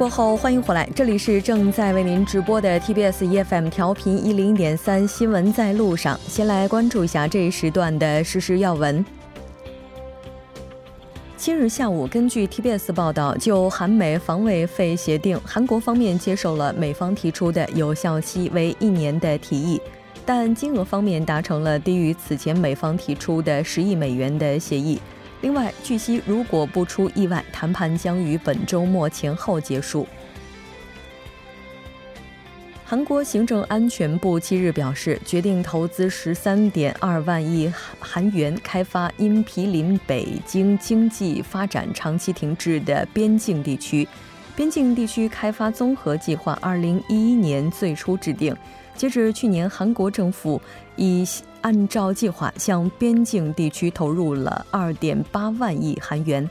过后，欢迎回来，这里是正在为您直播的 TBS EFM 调频一零点三新闻在路上。先来关注一下这一时段的实时要闻。今日下午，根据 TBS 报道，就韩美防卫费协定，韩国方面接受了美方提出的有效期为一年的提议，但金额方面达成了低于此前美方提出的十亿美元的协议。另外，据悉，如果不出意外，谈判将于本周末前后结束。韩国行政安全部七日表示，决定投资十三点二万亿韩元开发因毗邻北京经济发展长期停滞的边境地区。边境地区开发综合计划二零一一年最初制定，截至去年，韩国政府已。按照计划，向边境地区投入了二点八万亿韩元。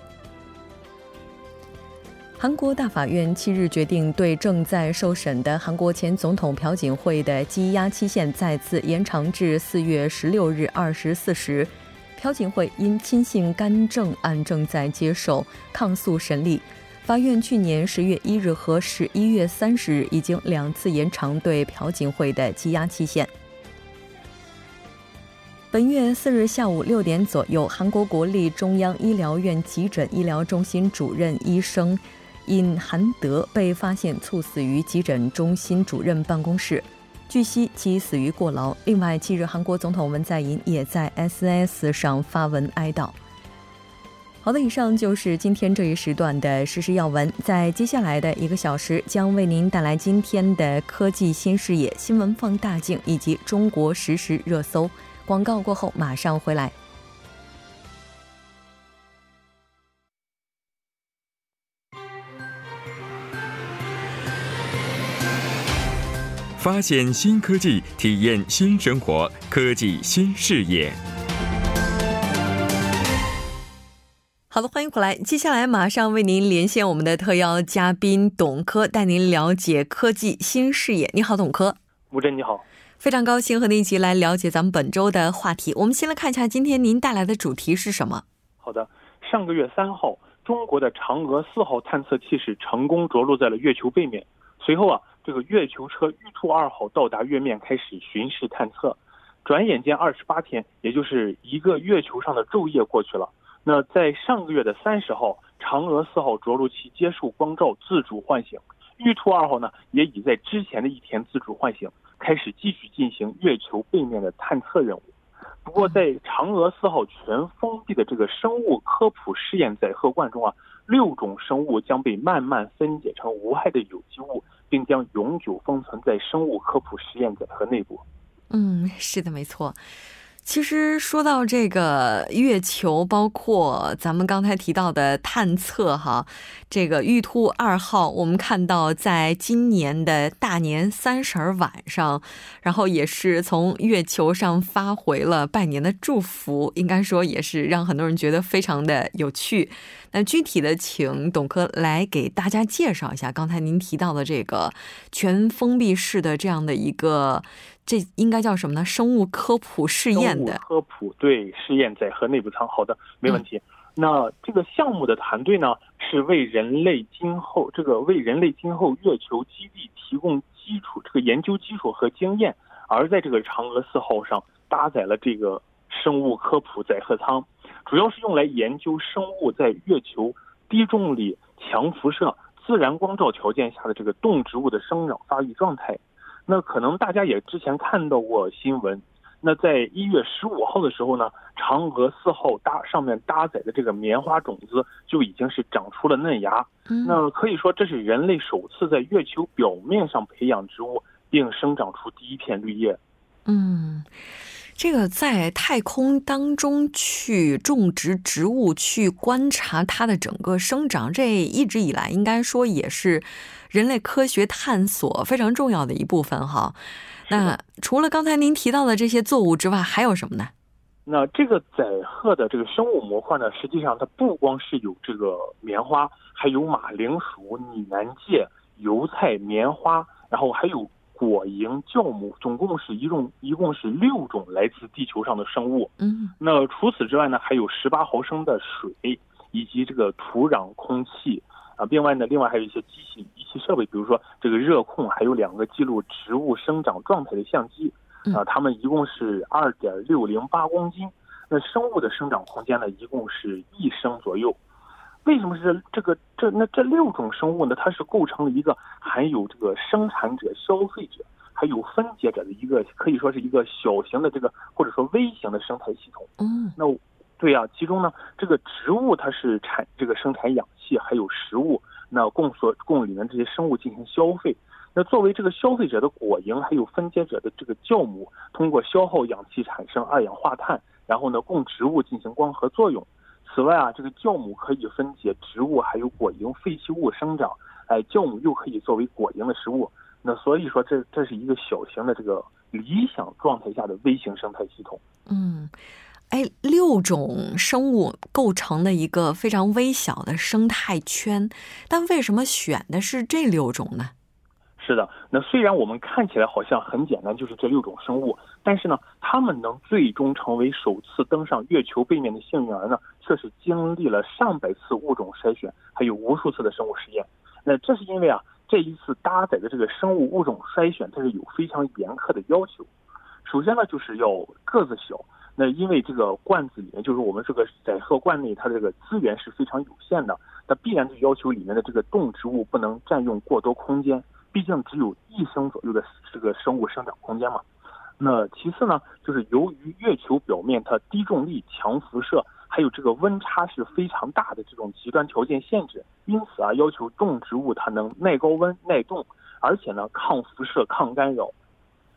韩国大法院七日决定对正在受审的韩国前总统朴槿惠的羁押期限再次延长至四月十六日二十四时。朴槿惠因亲信干政案正在接受抗诉审理，法院去年十月一日和十一月三十日已经两次延长对朴槿惠的羁押期限。本月四日下午六点左右，韩国国立中央医疗院急诊医疗中心主任医生尹韩德被发现猝死于急诊中心主任办公室。据悉，其死于过劳。另外，近日韩国总统文在寅也在 SNS 上发文哀悼。好的，以上就是今天这一时段的实时要闻。在接下来的一个小时，将为您带来今天的科技新视野、新闻放大镜以及中国实时热搜。广告过后马上回来。发现新科技，体验新生活，科技新视野。好的，欢迎回来。接下来马上为您连线我们的特邀嘉宾董科，带您了解科技新视野。你好，董科。吴真，你好。非常高兴和您一起来了解咱们本周的话题。我们先来看一下今天您带来的主题是什么？好的，上个月三号，中国的嫦娥四号探测器是成功着陆在了月球背面。随后啊，这个月球车玉兔二号到达月面开始巡视探测。转眼间二十八天，也就是一个月球上的昼夜过去了。那在上个月的三十号，嫦娥四号着陆器接受光照自主唤醒，玉兔二号呢也已在之前的一天自主唤醒。开始继续进行月球背面的探测任务。不过，在嫦娥四号全封闭的这个生物科普试验载荷罐中啊，六种生物将被慢慢分解成无害的有机物，并将永久封存在生物科普实验载荷内部。嗯，是的，没错。其实说到这个月球，包括咱们刚才提到的探测哈，这个玉兔二号，我们看到在今年的大年三十儿晚上，然后也是从月球上发回了拜年的祝福，应该说也是让很多人觉得非常的有趣。那具体的，请董科来给大家介绍一下刚才您提到的这个全封闭式的这样的一个。这应该叫什么呢？生物科普试验的科普对试验载荷内部舱。好的，没问题。那这个项目的团队呢，是为人类今后这个为人类今后月球基地提供基础这个研究基础和经验，而在这个嫦娥四号上搭载了这个生物科普载荷舱，主要是用来研究生物在月球低重力、强辐射、自然光照条件下的这个动植物的生长发育状态。那可能大家也之前看到过新闻，那在一月十五号的时候呢，嫦娥四号搭上面搭载的这个棉花种子就已经是长出了嫩芽。那可以说这是人类首次在月球表面上培养植物并生长出第一片绿叶。嗯。这个在太空当中去种植植物，去观察它的整个生长，这一直以来应该说也是人类科学探索非常重要的一部分哈。那除了刚才您提到的这些作物之外，还有什么呢？那这个载荷的这个生物模块呢，实际上它不光是有这个棉花，还有马铃薯、拟南芥、油菜、棉花，然后还有。果蝇、酵母，总共是一种一共是六种来自地球上的生物。嗯，那除此之外呢，还有十八毫升的水，以及这个土壤、空气，啊。另外呢，另外还有一些机器仪器设备，比如说这个热控，还有两个记录植物生长状态的相机，啊，它们一共是二点六零八公斤。那生物的生长空间呢，一共是一升左右。为什么是这个这那这六种生物呢？它是构成了一个含有这个生产者、消费者。还有分解者的一个，可以说是一个小型的这个或者说微型的生态系统。嗯，那对呀，其中呢，这个植物它是产这个生产氧气，还有食物，那供所供里面这些生物进行消费。那作为这个消费者的果蝇，还有分解者的这个酵母，通过消耗氧气产生二氧化碳，然后呢供植物进行光合作用。此外啊，这个酵母可以分解植物还有果蝇废弃物生长，哎，酵母又可以作为果蝇的食物。那所以说，这这是一个小型的这个理想状态下的微型生态系统。嗯，哎，六种生物构成的一个非常微小的生态圈，但为什么选的是这六种呢？是的，那虽然我们看起来好像很简单，就是这六种生物，但是呢，它们能最终成为首次登上月球背面的幸运儿呢，这是经历了上百次物种筛选，还有无数次的生物实验。那这是因为啊。这一次搭载的这个生物物种筛选，它是有非常严苛的要求。首先呢，就是要个子小。那因为这个罐子里面，就是我们这个载荷罐内，它这个资源是非常有限的，它必然就要求里面的这个动植物不能占用过多空间。毕竟只有一升左右的这个生物生长空间嘛。那其次呢，就是由于月球表面它低重力、强辐射。还有这个温差是非常大的这种极端条件限制，因此啊，要求动植物它能耐高温、耐冻，而且呢抗辐射、抗干扰。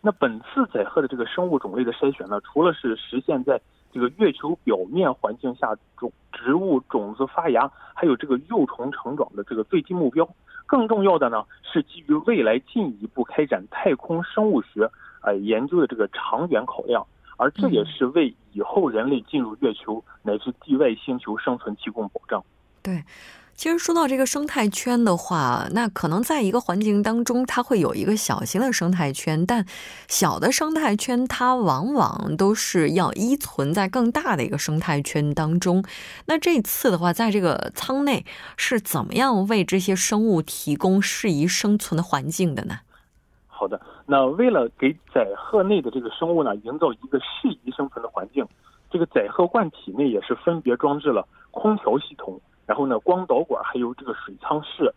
那本次载荷的这个生物种类的筛选呢，除了是实现在这个月球表面环境下种植物种子发芽，还有这个幼虫成长的这个最低目标，更重要的呢是基于未来进一步开展太空生物学呃研究的这个长远考量。而这也是为以后人类进入月球乃至地外星球生存提供保障。对，其实说到这个生态圈的话，那可能在一个环境当中，它会有一个小型的生态圈，但小的生态圈它往往都是要依存在更大的一个生态圈当中。那这次的话，在这个舱内是怎么样为这些生物提供适宜生存的环境的呢？好的，那为了给载荷内的这个生物呢，营造一个适宜生存的环境，这个载荷罐体内也是分别装置了空调系统，然后呢，光导管，还有这个水舱室。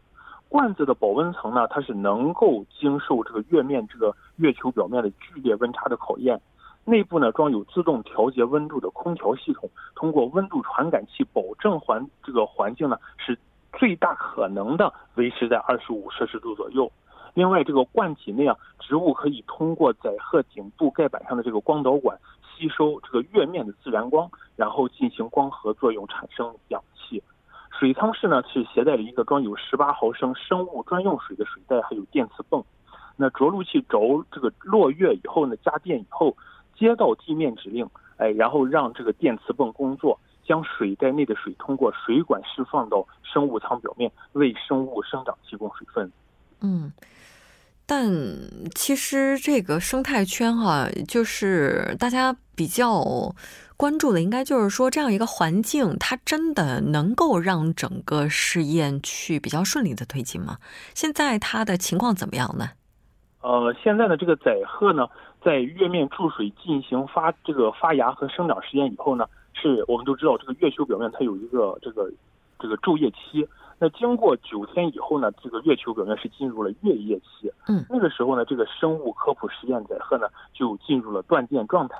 罐子的保温层呢，它是能够经受这个月面这个月球表面的剧烈温差的考验。内部呢，装有自动调节温度的空调系统，通过温度传感器保证环这个环境呢，是最大可能的维持在二十五摄氏度左右。另外，这个罐体内啊，植物可以通过载荷顶部盖板上的这个光导管吸收这个月面的自然光，然后进行光合作用产生氧气。水舱室呢是携带了一个装有十八毫升生物专用水的水袋，还有电磁泵。那着陆器着这个落月以后呢，加电以后，接到地面指令，哎，然后让这个电磁泵工作，将水袋内的水通过水管释放到生物舱表面，为生物生长提供水分。嗯。但其实这个生态圈哈，就是大家比较关注的，应该就是说这样一个环境，它真的能够让整个试验去比较顺利的推进吗？现在它的情况怎么样呢？呃，现在呢，这个载荷呢，在月面注水进行发这个发芽和生长实验以后呢，是我们都知道这个月球表面它有一个这个这个昼夜期。那经过九天以后呢，这个月球表面是进入了月夜期。嗯，那个时候呢，这个生物科普实验载荷呢就进入了断电状态。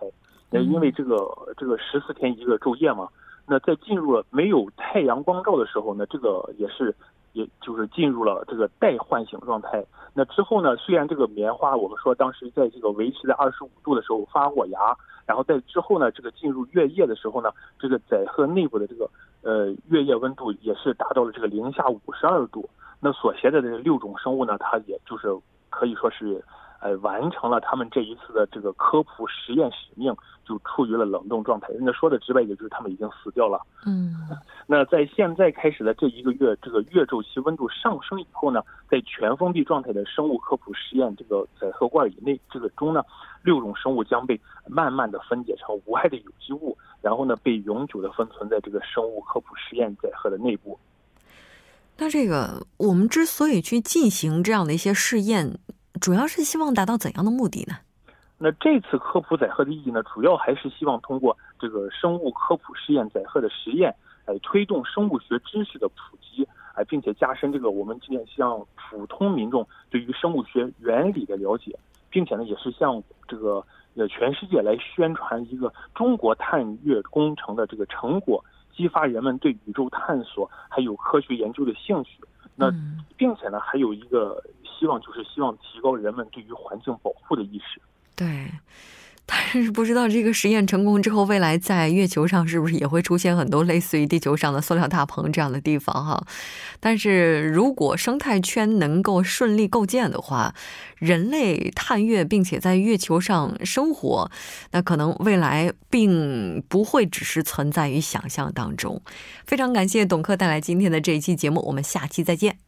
呃，因为这个这个十四天一个昼夜嘛，那在进入了没有太阳光照的时候呢，这个也是也就是进入了这个待唤醒状态。那之后呢，虽然这个棉花我们说当时在这个维持在二十五度的时候发过芽，然后在之后呢，这个进入月夜的时候呢，这个载荷内部的这个。呃，月夜温度也是达到了这个零下五十二度。那所携带的这六种生物呢，它也就是可以说是，呃，完成了他们这一次的这个科普实验使命，就处于了冷冻状态。那说的直白一点，就是他们已经死掉了。嗯。那在现在开始的这一个月，这个月周期温度上升以后呢，在全封闭状态的生物科普实验这个载荷罐以内，这个中呢，六种生物将被慢慢的分解成无害的有机物。然后呢，被永久的封存在这个生物科普实验载荷的内部。那这个我们之所以去进行这样的一些试验，主要是希望达到怎样的目的呢？那这次科普载荷的意义呢，主要还是希望通过这个生物科普试验载荷的实验，来推动生物学知识的普及，哎，并且加深这个我们今天向普通民众对于生物学原理的了解，并且呢，也是向这个呃全世界来宣传一个中国探月工程的这个成果，激发人们对宇宙探索还有科学研究的兴趣。那并且呢，还有一个希望就是希望提高人们对于环境保护的意识。对，但是不知道这个实验成功之后，未来在月球上是不是也会出现很多类似于地球上的塑料大棚这样的地方哈？但是如果生态圈能够顺利构建的话，人类探月并且在月球上生活，那可能未来并不会只是存在于想象当中。非常感谢董克带来今天的这一期节目，我们下期再见。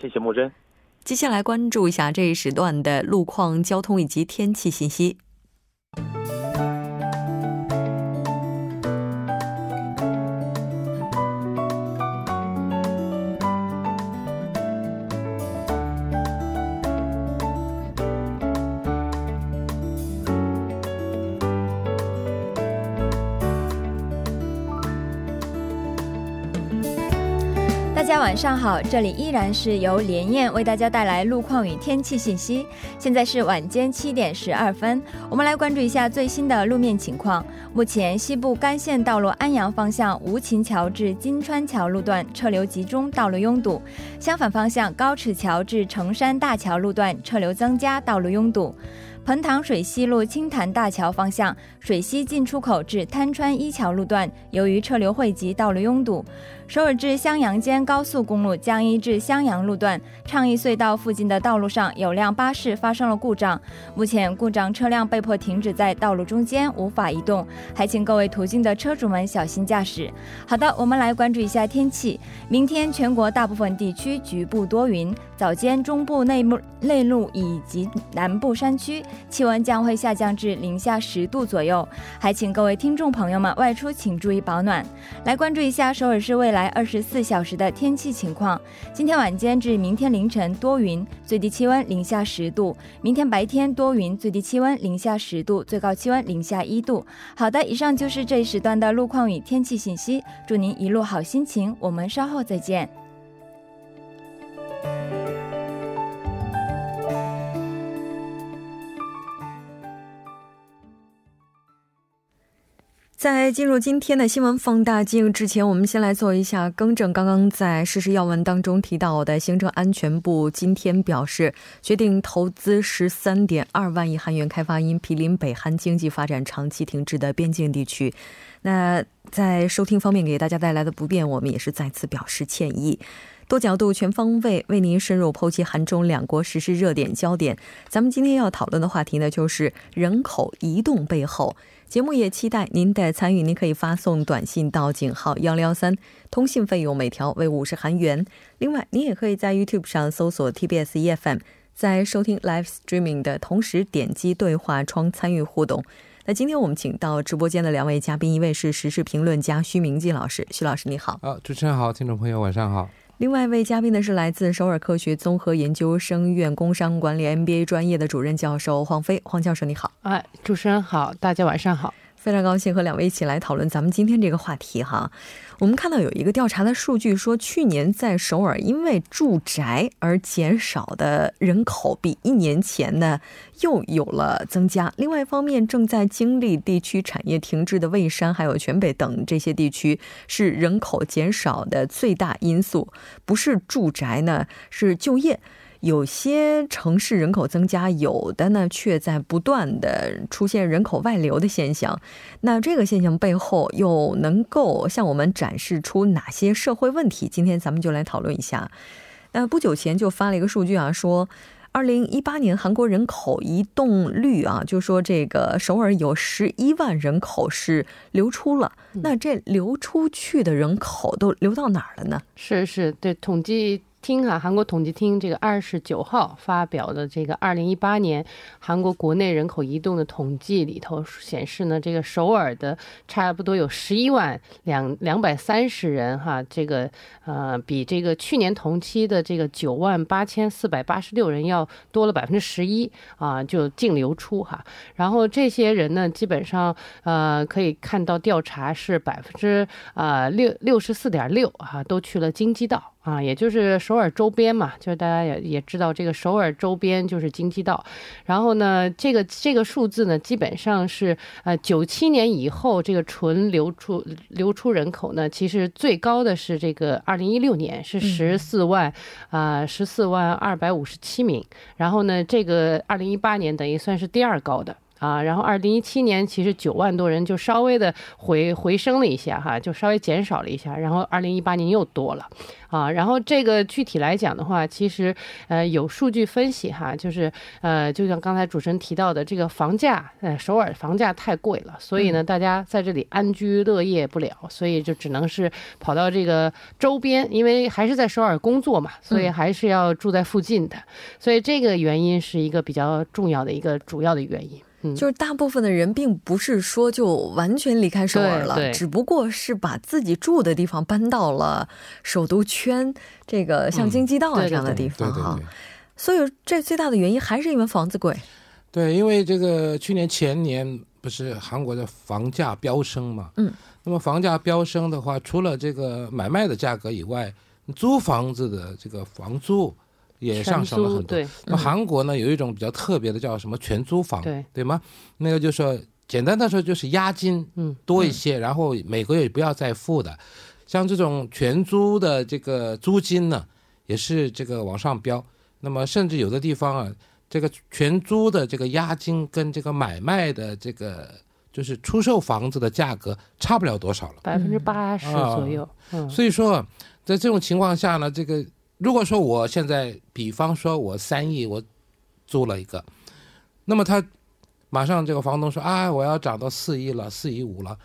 谢谢木真。接下来关注一下这一时段的路况、交通以及天气信息。晚上好，这里依然是由连燕为大家带来路况与天气信息。现在是晚间七点十二分，我们来关注一下最新的路面情况。目前西部干线道路安阳方向吴琴桥至金川桥路段车流集中，道路拥堵；相反方向高尺桥至成山大桥路段车流增加，道路拥堵。彭塘水西路青潭大桥方向水西进出口至滩川一桥路段，由于车流汇集，道路拥堵。首尔至襄阳间高速公路江一至襄阳路段倡议隧道附近的道路上有辆巴士发生了故障，目前故障车辆被迫停止在道路中间，无法移动，还请各位途经的车主们小心驾驶。好的，我们来关注一下天气。明天全国大部分地区局部多云，早间中部内陆内陆以及南部山区气温将会下降至零下十度左右，还请各位听众朋友们外出请注意保暖。来关注一下首尔市未来二十四小时的天气情况。今天晚间至明天凌晨多云，最低气温零下十度；明天白天多云，最低气温零下十度，最高气温零下一度。好的，以上就是这一时段的路况与天气信息。祝您一路好心情，我们稍后再见。在进入今天的新闻放大镜之前，我们先来做一下更正。刚刚在事实要闻当中提到的，行政安全部今天表示，决定投资十三点二万亿韩元开发因毗邻北韩经济发展长期停滞的边境地区。那在收听方面给大家带来的不便，我们也是再次表示歉意。多角度、全方位为您深入剖析韩中两国实施热点焦点。咱们今天要讨论的话题呢，就是人口移动背后。节目也期待您的参与，您可以发送短信到井号幺幺三，通信费用每条为五十韩元。另外，您也可以在 YouTube 上搜索 TBS EFM，在收听 Live Streaming 的同时点击对话窗参与互动。那今天我们请到直播间的两位嘉宾，一位是时事评论家徐明季老师，徐老师你好。啊，主持人好，听众朋友晚上好。另外一位嘉宾呢是来自首尔科学综合研究生院工商管理 MBA 专业的主任教授黄飞，黄教授你好。哎，主持人好，大家晚上好。非常高兴和两位一起来讨论咱们今天这个话题哈。我们看到有一个调查的数据说，去年在首尔因为住宅而减少的人口比一年前呢又有了增加。另外一方面，正在经历地区产业停滞的蔚山还有全北等这些地区是人口减少的最大因素，不是住宅呢，是就业。有些城市人口增加，有的呢却在不断的出现人口外流的现象。那这个现象背后又能够向我们展示出哪些社会问题？今天咱们就来讨论一下。那不久前就发了一个数据啊，说二零一八年韩国人口移动率啊，就说这个首尔有十一万人口是流出了。那这流出去的人口都流到哪儿了呢？是是，对统计。厅哈，韩国统计厅这个二十九号发表的这个二零一八年韩国国内人口移动的统计里头显示呢，这个首尔的差不多有十一万两两百三十人哈，这个呃比这个去年同期的这个九万八千四百八十六人要多了百分之十一啊，就净流出哈。然后这些人呢，基本上呃可以看到调查是百分之啊六六十四点六啊，都去了京畿道。啊，也就是首尔周边嘛，就是大家也也知道，这个首尔周边就是京畿道。然后呢，这个这个数字呢，基本上是呃九七年以后这个纯流出流出人口呢，其实最高的是这个二零一六年是十四万啊十四万二百五十七名。然后呢，这个二零一八年等于算是第二高的。啊，然后二零一七年其实九万多人就稍微的回回升了一下哈，就稍微减少了一下，然后二零一八年又多了，啊，然后这个具体来讲的话，其实呃有数据分析哈，就是呃就像刚才主持人提到的，这个房价，呃首尔房价太贵了，所以呢大家在这里安居乐业不了，所以就只能是跑到这个周边，因为还是在首尔工作嘛，所以还是要住在附近的，所以这个原因是一个比较重要的一个主要的原因。就是大部分的人并不是说就完全离开首尔了，只不过是把自己住的地方搬到了首都圈，这个像京畿道啊这样的地方哈。所以这最大的原因还是因为房子贵。对，因为这个去年前年不是韩国的房价飙升嘛，嗯，那么房价飙升的话，除了这个买卖的价格以外，租房子的这个房租。也上升了很多。那韩国呢，有一种比较特别的，叫什么全租房，对吗？那个就说简单的说，就是押金嗯多一些，然后每个月不要再付的。像这种全租的这个租金呢，也是这个往上飙。那么甚至有的地方啊，这个全租的这个押金跟这个买卖的这个就是出售房子的价格差不了多少了，百分之八十左右。嗯，所以说在这种情况下呢，这个。如果说我现在，比方说我三亿我租了一个，那么他马上这个房东说啊，我要涨到四亿了，四亿五了，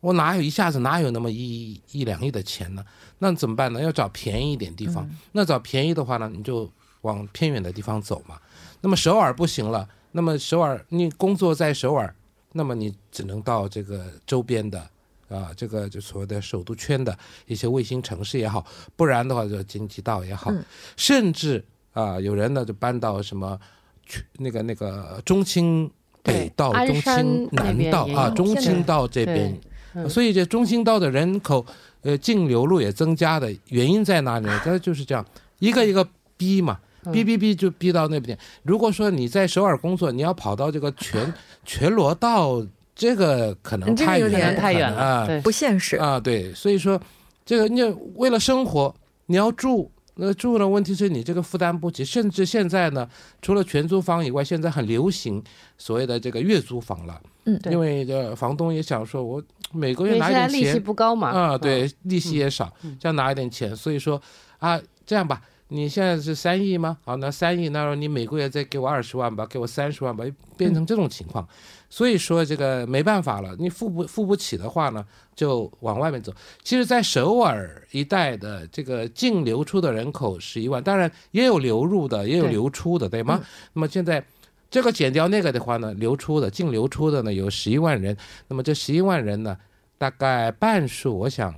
我哪有一下子哪有那么一一两亿的钱呢？那怎么办呢？要找便宜一点地方。那找便宜的话呢，你就往偏远的地方走嘛。那么首尔不行了，那么首尔你工作在首尔，那么你只能到这个周边的。啊，这个就所谓的首都圈的一些卫星城市也好，不然的话就京畿道也好，甚至啊，有人呢就搬到什么去那个那个中青北道、中青南道啊，中青道这边，所以这中青道的人口呃净流入也增加的原因在哪里呢？它就是这样一个一个逼嘛，逼逼逼就逼到那边。如果说你在首尔工作，你要跑到这个全全罗道。这个可能太远太远了，不现实啊。对，所以说，这个你为了生活，你要住，那住呢？问题是你这个负担不起。甚至现在呢，除了全租房以外，现在很流行所谓的这个月租房了。嗯，因为这房东也想说，我每个月拿一点钱，利息不高嘛。啊，对，利息也少，想拿一点钱。所以说啊，这样吧，你现在是三亿吗？好，那三亿，那你每个月再给我二十万吧，给我三十万吧，变成这种情况。所以说这个没办法了，你付不付不起的话呢，就往外面走。其实，在首尔一带的这个净流出的人口十一万，当然也有流入的，也有流出的，对吗？那么现在这个减掉那个的话呢，流出的净流出的呢有十一万人。那么这十一万人呢，大概半数，我想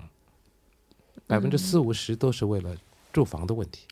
百分之四五十都是为了住房的问题。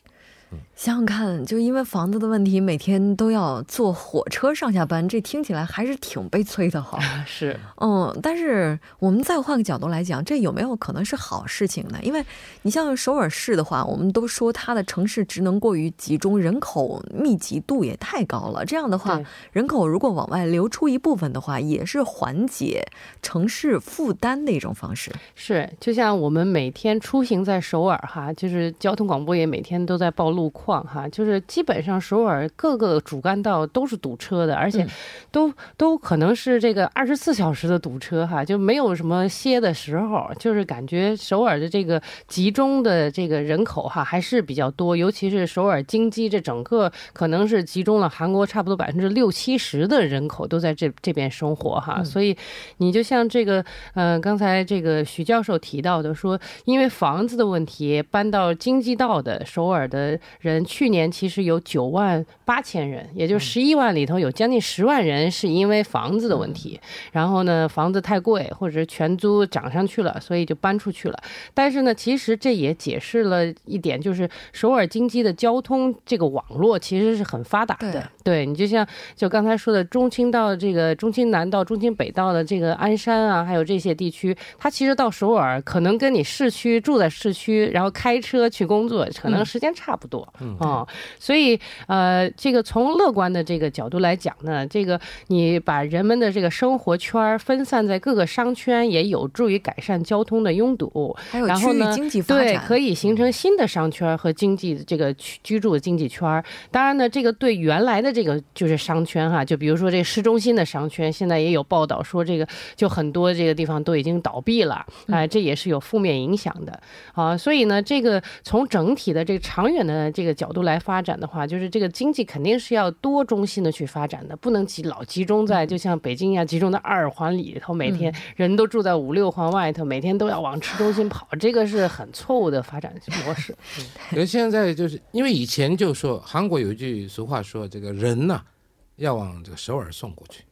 想想看，就因为房子的问题，每天都要坐火车上下班，这听起来还是挺悲催的哈。是，嗯，但是我们再换个角度来讲，这有没有可能是好事情呢？因为你像首尔市的话，我们都说它的城市职能过于集中，人口密集度也太高了。这样的话，人口如果往外流出一部分的话，也是缓解城市负担的一种方式。是，就像我们每天出行在首尔哈，就是交通广播也每天都在报。路况哈，就是基本上首尔各个主干道都是堵车的，而且嗯。都、都可能是这个二十四小时的堵车哈，就没有什么歇的时候，就是感觉首尔的这个集中的这个人口哈还是比较多，尤其是首尔京畿这整个可能是集中了韩国差不多百分之六七十的人口都在这这边生活哈，所以你就像这个呃刚才这个徐教授提到的说，因为房子的问题搬到京畿道的首尔的人，去年其实有九万八千人，也就十一万里头有将近十万人是因为房子的问题，然后呢房子太贵或者是全租涨上去了，所以就搬出去了。但是呢，其实这也解释了一点，就是首尔经济的交通这个网络其实是很发达的。对你就像就刚才说的中青道这个中青南道、中青北道的这个鞍山啊，还有这些地区，它其实到首尔可能跟你市区住在市区，然后开车去工作，可能时间差不多。嗯哦，所以呃，这个从乐观的这个角度来讲呢，这个你把人们的这个生活圈儿分散在各个商圈，也有助于改善交通的拥堵。还有区域经济发对，展，可以形成新的商圈和经济这个居住的经济圈。当然呢，这个对原来的这个就是商圈哈，就比如说这市中心的商圈，现在也有报道说这个就很多这个地方都已经倒闭了，啊、这也是有负面影响的啊。所以呢，这个从整体的这个长远的这个角度来发展的话，就是这个经济肯定是要多中心的去发展的，不能集老集中在就像北京一样集中在二环里头，每天人都住在五六环外头，每天都要往市中心跑，这个是很错误的发展模式。可是现在就是因为以前就说韩国有一句俗话说，这个人呐要往这个首尔送过去，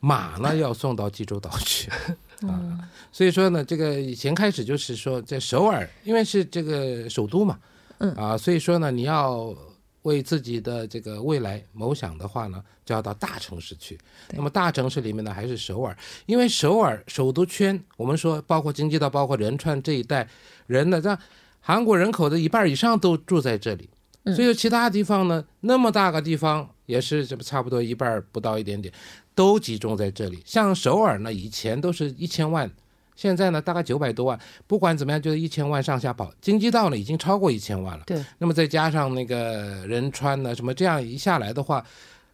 马呢要送到济州岛去 啊。所以说呢，这个以前开始就是说在首尔，因为是这个首都嘛，嗯啊，所以说呢，你要为自己的这个未来谋想的话呢，就要到大城市去。那么大城市里面呢，还是首尔，因为首尔首都圈，我们说包括京畿道，包括仁川这一带人呢，让韩国人口的一半以上都住在这里。嗯所以其他地方呢，那么大个地方也是这不差不多一半儿不到一点点，都集中在这里。像首尔呢，以前都是一千万，现在呢大概九百多万，不管怎么样就是一千万上下跑。京畿道呢已经超过一千万了，对。那么再加上那个仁川呢，什么这样一下来的话，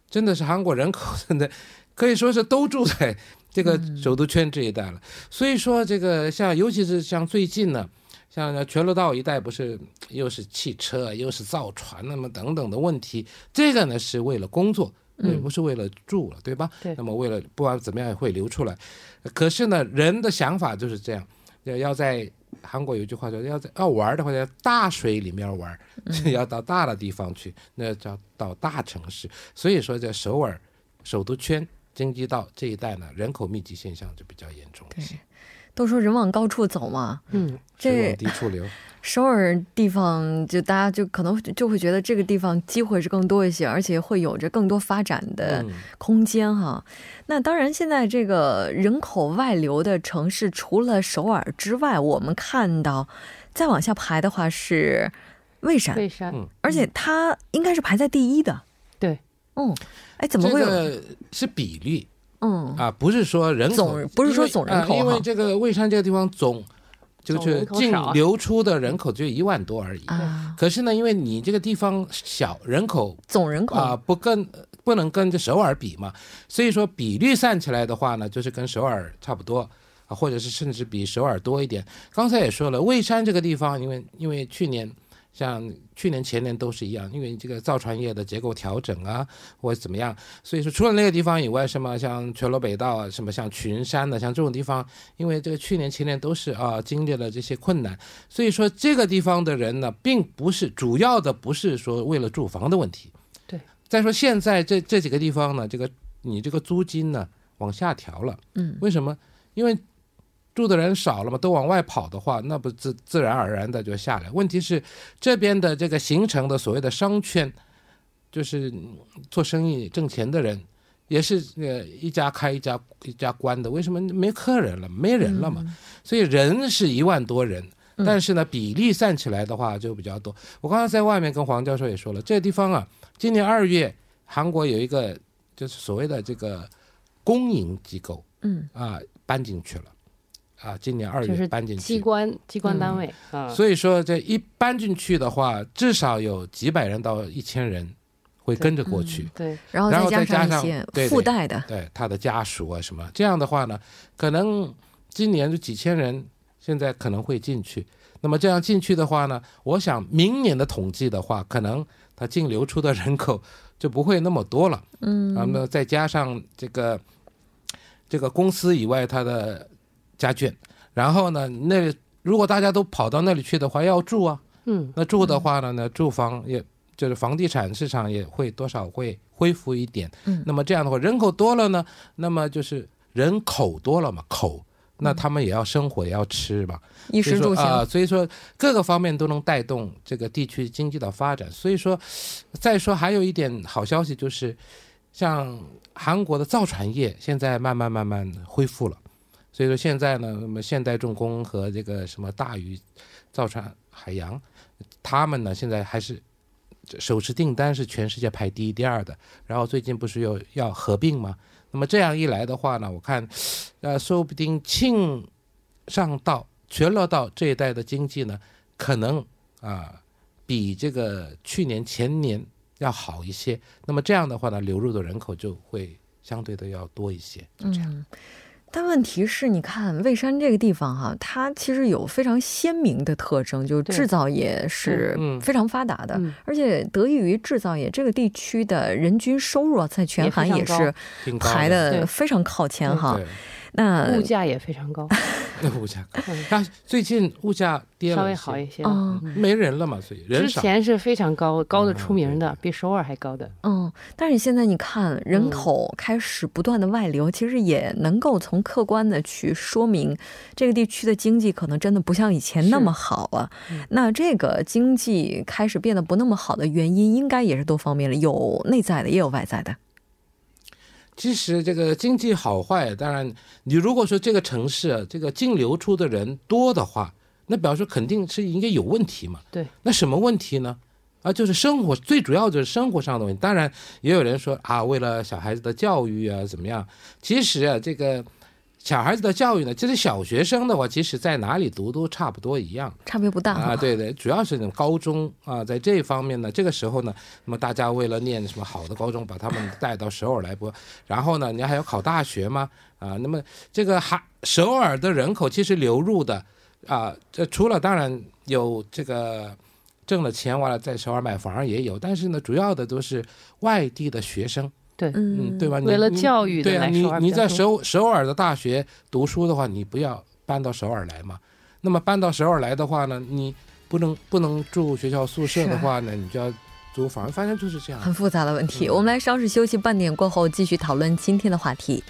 真的是韩国人口真的可以说是都住在这个首都圈这一带了。所以说这个像尤其是像最近呢。像全罗道一带不是又是汽车又是造船，那么等等的问题，这个呢是为了工作，也不是为了住了，对吧？对。那么为了不管怎么样也会流出来，可是呢，人的想法就是这样，要要在韩国有一句话叫，要在要玩的话，在大水里面玩，要到大的地方去，那叫到大城市。所以说，在首尔首都圈、京畿道这一带呢，人口密集现象就比较严重一些，都说人往高处走嘛，嗯，这水往低处流。首尔地方就大家就可能就会觉得这个地方机会是更多一些，而且会有着更多发展的嗯空间哈。那当然，现在这个人口外流的城市，除了首尔之外，我们看到再往下排的话是蔚山，蔚山，嗯而且它应该是排在第一的。对，嗯，哎，怎么会有？这个是比率嗯，啊，不是说人口总不是说总人口因为啊因为这个蔚山这个地方总就是净流出的人口只有一万多而已。啊，可是呢，因为你这个地方小，人口总人口、啊不跟不能跟这首尔比嘛，所以说比率算起来的话呢，就是跟首尔差不多啊，或者是甚至比首尔多一点。刚才也说了，蔚山这个地方，因为因为去年。像去年前年都是一样，因为这个造船业的结构调整啊，或者怎么样，所以说除了那个地方以外，什么像全罗北道啊，什么像群山的，像这种地方，因为这个去年前年都是啊经历了这些困难，所以说这个地方的人呢，并不是主要的，不是说为了住房的问题。对。再说现在这这几个地方呢，这个你这个租金呢往下调了，嗯，为什么？因为住的人少了嘛，都往外跑的话，那不自自然而然的就下来。问题是这边的这个形成的所谓的商圈，就是嗯做生意挣钱的人，也是呃一家开一家一家关的。为什么没客人了，没人了嘛？所以人是一万多人。嗯但是呢，比例算起来的话就比较多。我刚才在外面跟黄教授也说了，这个地方啊，今年二月韩国有一个就是所谓的这个公营机构，嗯啊搬进去了，啊，今年二月搬进去，机关机关单位啊，所以说这一搬进去的话，至少有几百人到一千人会跟着过去。对，然后然后再再加上对附带的，对他的家属啊什么，这样的话呢，可能今年就几千人，现在可能会进去。那么这样进去的话呢，我想明年的统计的话，可能他净流出的人口就不会那么多了。嗯那么再加上这个这个公司以外他的家眷，然后呢，那如果大家都跑到那里去的话，要住啊，嗯，那住的话呢，那住房也就是房地产市场也会多少会恢复一点。嗯那么这样的话，人口多了呢，那么就是人口多了嘛，口，那他们也要生活，也要吃嘛。衣食住行，啊、所以说各个方面都能带动这个地区经济的发展。所以说，再说还有一点好消息就是，像韩国的造船业现在慢慢慢慢恢复了。所以说现在呢，那么现代重工和这个什么大宇造船海洋，他们呢现在还是手持订单是全世界排第一、第二的。然后最近不是又要合并吗？那么这样一来的话呢，我看，呃，说不定庆尚道、全罗道这一带的经济呢，可能啊、比这个去年前年要好一些。那么这样的话呢，流入的人口就会相对的要多一些。嗯。但问题是，你看蔚山这个地方哈、它其实有非常鲜明的特征，就是制造业是嗯。非常发达的，嗯。而且得益于制造业，这个地区的人均收入啊，在全韩也是排的，非常靠前哈。对，那物价也非常高，那物价高嗯。但最近物价跌了，稍微好一，些没人了嘛，所以人之少。前是非常高，高的出名的比首尔还高的。嗯，但是现在你看，人嗯口开始不断的外流，其实也能够从客观的去说明，这个地区的经济可能真的不像以前那么好了。嗯那这个经济开始变得不那么好的原因，应该也是多方面的，有内在的，也有外在的。其实这个经济好坏，当然你如果说这个城市啊这个净流出的人多的话，那表示肯定是应该有问题嘛。对，那什么问题呢？啊，就是生活最主要就是生活上的问题。当然，也有人说啊，为了小孩子的教育啊，怎么样？其实啊，这个小孩子的教育呢，其实小学生的话，其实在哪里读都差不多一样。差别不大。啊，对对，主要是那种高中啊，在这一方面呢，这个时候呢，那么大家为了念什么好的高中，把他们带到首尔来播，然后呢，你还要考大学吗，啊，那么这个还首尔的人口其实流入的啊，这除了当然有这个挣了钱完了在首尔买房也有，但是呢，主要的都是外地的学生，对，嗯，对吧？你为了教育的对啊，你你在首首尔的大学读书的话，你不要搬到首尔来嘛。那么搬到首尔来的话呢，你不能不能住学校宿舍的话呢，你就要租房，反正就是这样。很复杂的问题。嗯我们来稍事休息，半点过后继续讨论今天的话题。